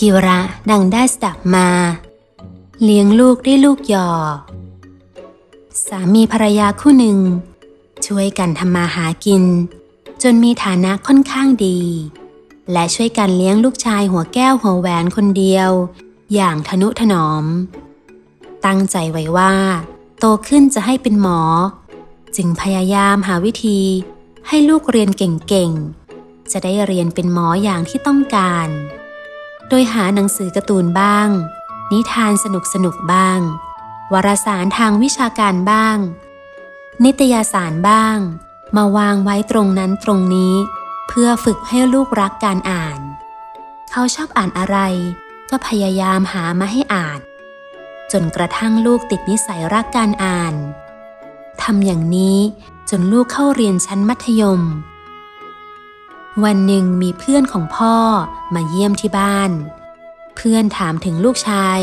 กิระดังได้สดับมา เลี้ยงลูกด้วยลูกหยอ สามีภรรยาคู่หนึ่ง ช่วยกันทำมาหากิน จนมีฐานะค่อนข้างดี และช่วยกันเลี้ยงลูกชายหัวแก้วหัวแหวนคนเดียว อย่างทนุถนอม ตั้งใจไว้ว่า โตขึ้นจะให้เป็นหมอ จึงพยายามหาวิธีให้ลูกเรียนเก่งๆ จะได้เรียนเป็นหมออย่างที่ต้องการ โดยหาหนังสือการ์ตูนบ้าง นิทานสนุกๆบ้าง วารสารทางวิชาการบ้าง นิตยสารบ้าง มาวางไว้ตรงนั้นตรงนี้ เพื่อฝึกให้ลูกรักการอ่าน เขาชอบอ่านอะไร ก็พยายามหามาให้อ่าน จนกระทั่งลูกติดนิสัยรักการอ่านทำอย่างนี้จนลูกเข้าเรียนชั้นมัธยม วันหนึ่งมีเพื่อนของพ่อ มาเยี่ยมที่บ้าน เพื่อนถามถึงลูกชาย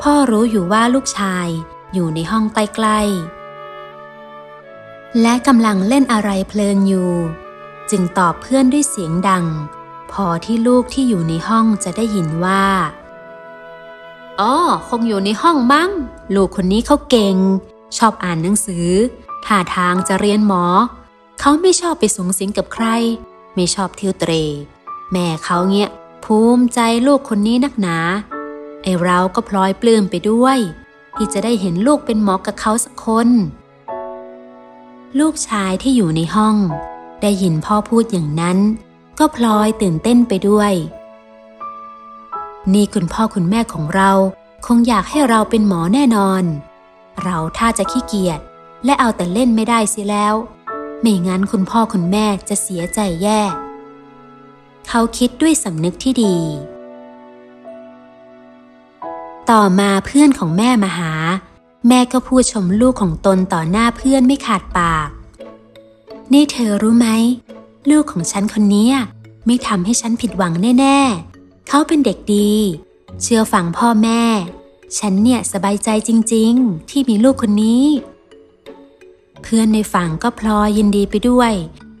พ่อรู้อยู่ว่าลูกชายอยู่ในห้องใกล้ๆและกำลังเล่นอะไรเพลินอยู่ จึงตอบเพื่อนด้วยเสียงดัง พอที่ลูกที่อยู่ในห้องจะได้ยินว่าอ๋อคงอยู่ในห้องมั้ง ลูกคนนี้เขาเก่ง ชอบอ่านหนังสือท่าทางจะเรียนหมอ เขาไม่ชอบไปสูงสิงกับใคร ไม่ชอบเที่ยวเตร แม่เขาเงี้ยภูมิใจลูกคนนี้นักหนา ไอเราก็พลอยปลื้มไปด้วย ที่จะได้เห็นลูกเป็นหมอกับเขาสักคน ลูกชายที่อยู่ในห้อง ได้ยินพ่อพูดอย่างนั้น ก็พลอยตื่นเต้นไปด้วย นี่คุณพ่อคุณแม่ของเราคงอยากให้เราเป็นหมอแน่นอน เราถ้าจะขี้เกียจและเอาแต่เล่นไม่ได้สิแล้ว ไม่งั้นคุณพ่อคุณแม่จะเสียใจแย่ เขาคิดด้วยสำนึกที่ดี ต่อมาเพื่อนของแม่มาหา แม่ก็พูดชมลูกของตนต่อหน้าเพื่อนไม่ขาดปาก นี่เธอรู้ไหม ลูกของฉันคนนี้ไม่ทำให้ฉันผิดหวังแน่ ๆ เขาเป็นเด็กดี เชื่อฟังพ่อแม่ ฉันเนี่ยสบายใจจริง ๆ ที่มีลูกคนนี้ เพื่อนในฝั่งก็พลอยยินดีไปด้วย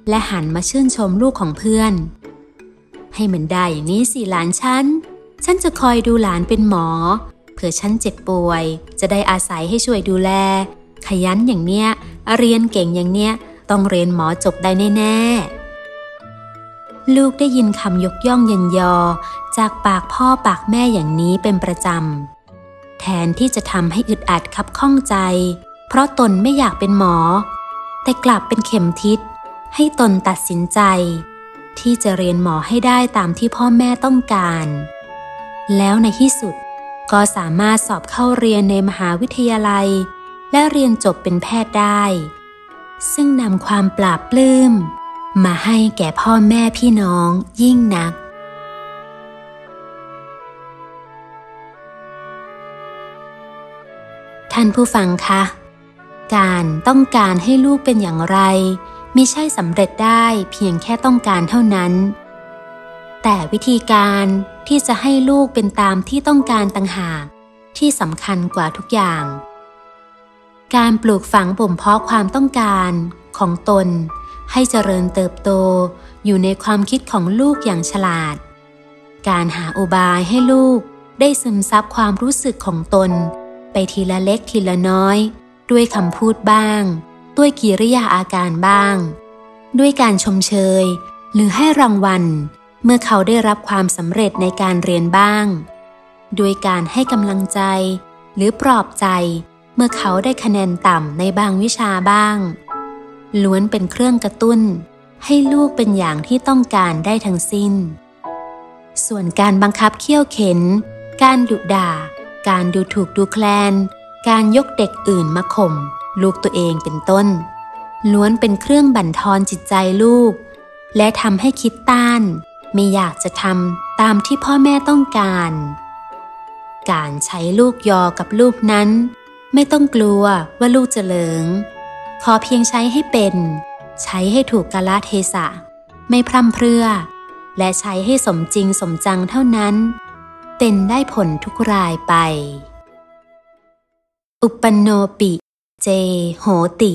และหันมาชื่นชมลูกของเพื่อน ให้มันได้อย่างนี้สิหลานฉัน ฉันจะคอยดูหลานเป็นหมอ เผื่อฉันเจ็บป่วย จะได้อาศัยให้ช่วยดูแล ขยันอย่างเนี้ย เรียนเก่งอย่างเนี้ย ต้องเรียนหมอจบได้แน่ๆ ลูกได้ยินคำยกย่องยันยอ จากปากพ่อปากแม่อย่างนี้เป็นประจำ แทนที่จะทำให้อึดอัดคับข้องใจ เพราะตนไม่อยากเป็นหมอ แต่กลับเป็นเข็มทิศให้ตนตัดสินใจ ที่จะเรียนหมอให้ได้ตามที่พ่อแม่ต้องการ แล้วในที่สุดก็สามารถสอบเข้าเรียนในมหาวิทยาลัย และเรียนจบเป็นแพทย์ได้ ซึ่งนำความปราบปลื้ม มาให้แก่พ่อแม่พี่น้องยิ่งนัก ท่านผู้ฟังคะ การต้องการให้ลูกเป็นอย่างไร ม่ใช่สำเร็จได้เพียงแค่ต้องการเท่านั้น แต่วิธีการที่จะให้ลูกเป็นตามที่ต้องการต่างหากที่สำคัญกว่าทุกอย่าง การปลูกฝังบ่มเพาะความต้องการของตน ให้เจริญเติบโตอยู่ในความคิดของลูกอย่างฉลาด การหาอุบายให้ลูกได้ซึมซับความรู้สึกของตน ไปทีละเล็กทีละน้อย ด้วยคำพูดบ้าง ด้วยกิริยาอาการบ้าง ด้วยการชมเชย หรือให้รางวัล เมื่อเขาได้รับความสำเร็จในการเรียนบ้าง ด้วยการให้กำลังใจ หรือปลอบใจ เมื่อเขาได้คะแนนต่ำในบางวิชาบ้าง ล้วนเป็นเครื่องกระตุ้น ให้ลูกเป็นอย่างที่ต้องการได้ทั้งสิ้น ส่วนการบังคับเคี่ยวเข็น การดุด่า การดูถูกดูแคลน การยกเด็กอื่นมาข่ม ลูกตัวเองเป็นต้น ล้วนเป็นเครื่องบั่นทอนจิตใจลูก และทำให้คิดต้าน ไม่อยากจะทำตามที่พ่อแม่ต้องการ การใช้ลูกยอกับลูกนั้น ไม่ต้องกลัวว่าลูกจะเหลิง ขอเพียงใช้ให้เป็น ใช้ให้ถูกกาลเทศะ ไม่พร่ำเพรื่อ และใช้ให้สมจริงสมจังเท่านั้น เป็นได้ผลทุกรายไป อุปนโนปิ เจ โหติ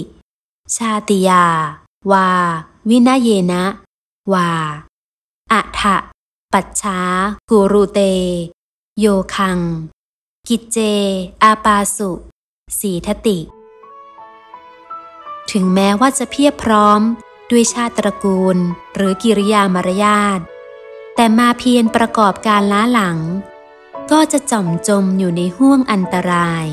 ชาติยา วา วินาเยนะ วาอัฐะปัจฉากูรูเต โยคัง กิจเจ อาปาสุ สีทติ ถึงแม้ว่าจะเพียบพร้อมด้วยชาติตระกูลหรือกิริยามารยาท แต่มาเพียรประกอบการล้าหลัง ก็จะจ่อมจมอยู่ในห่วงอันตราย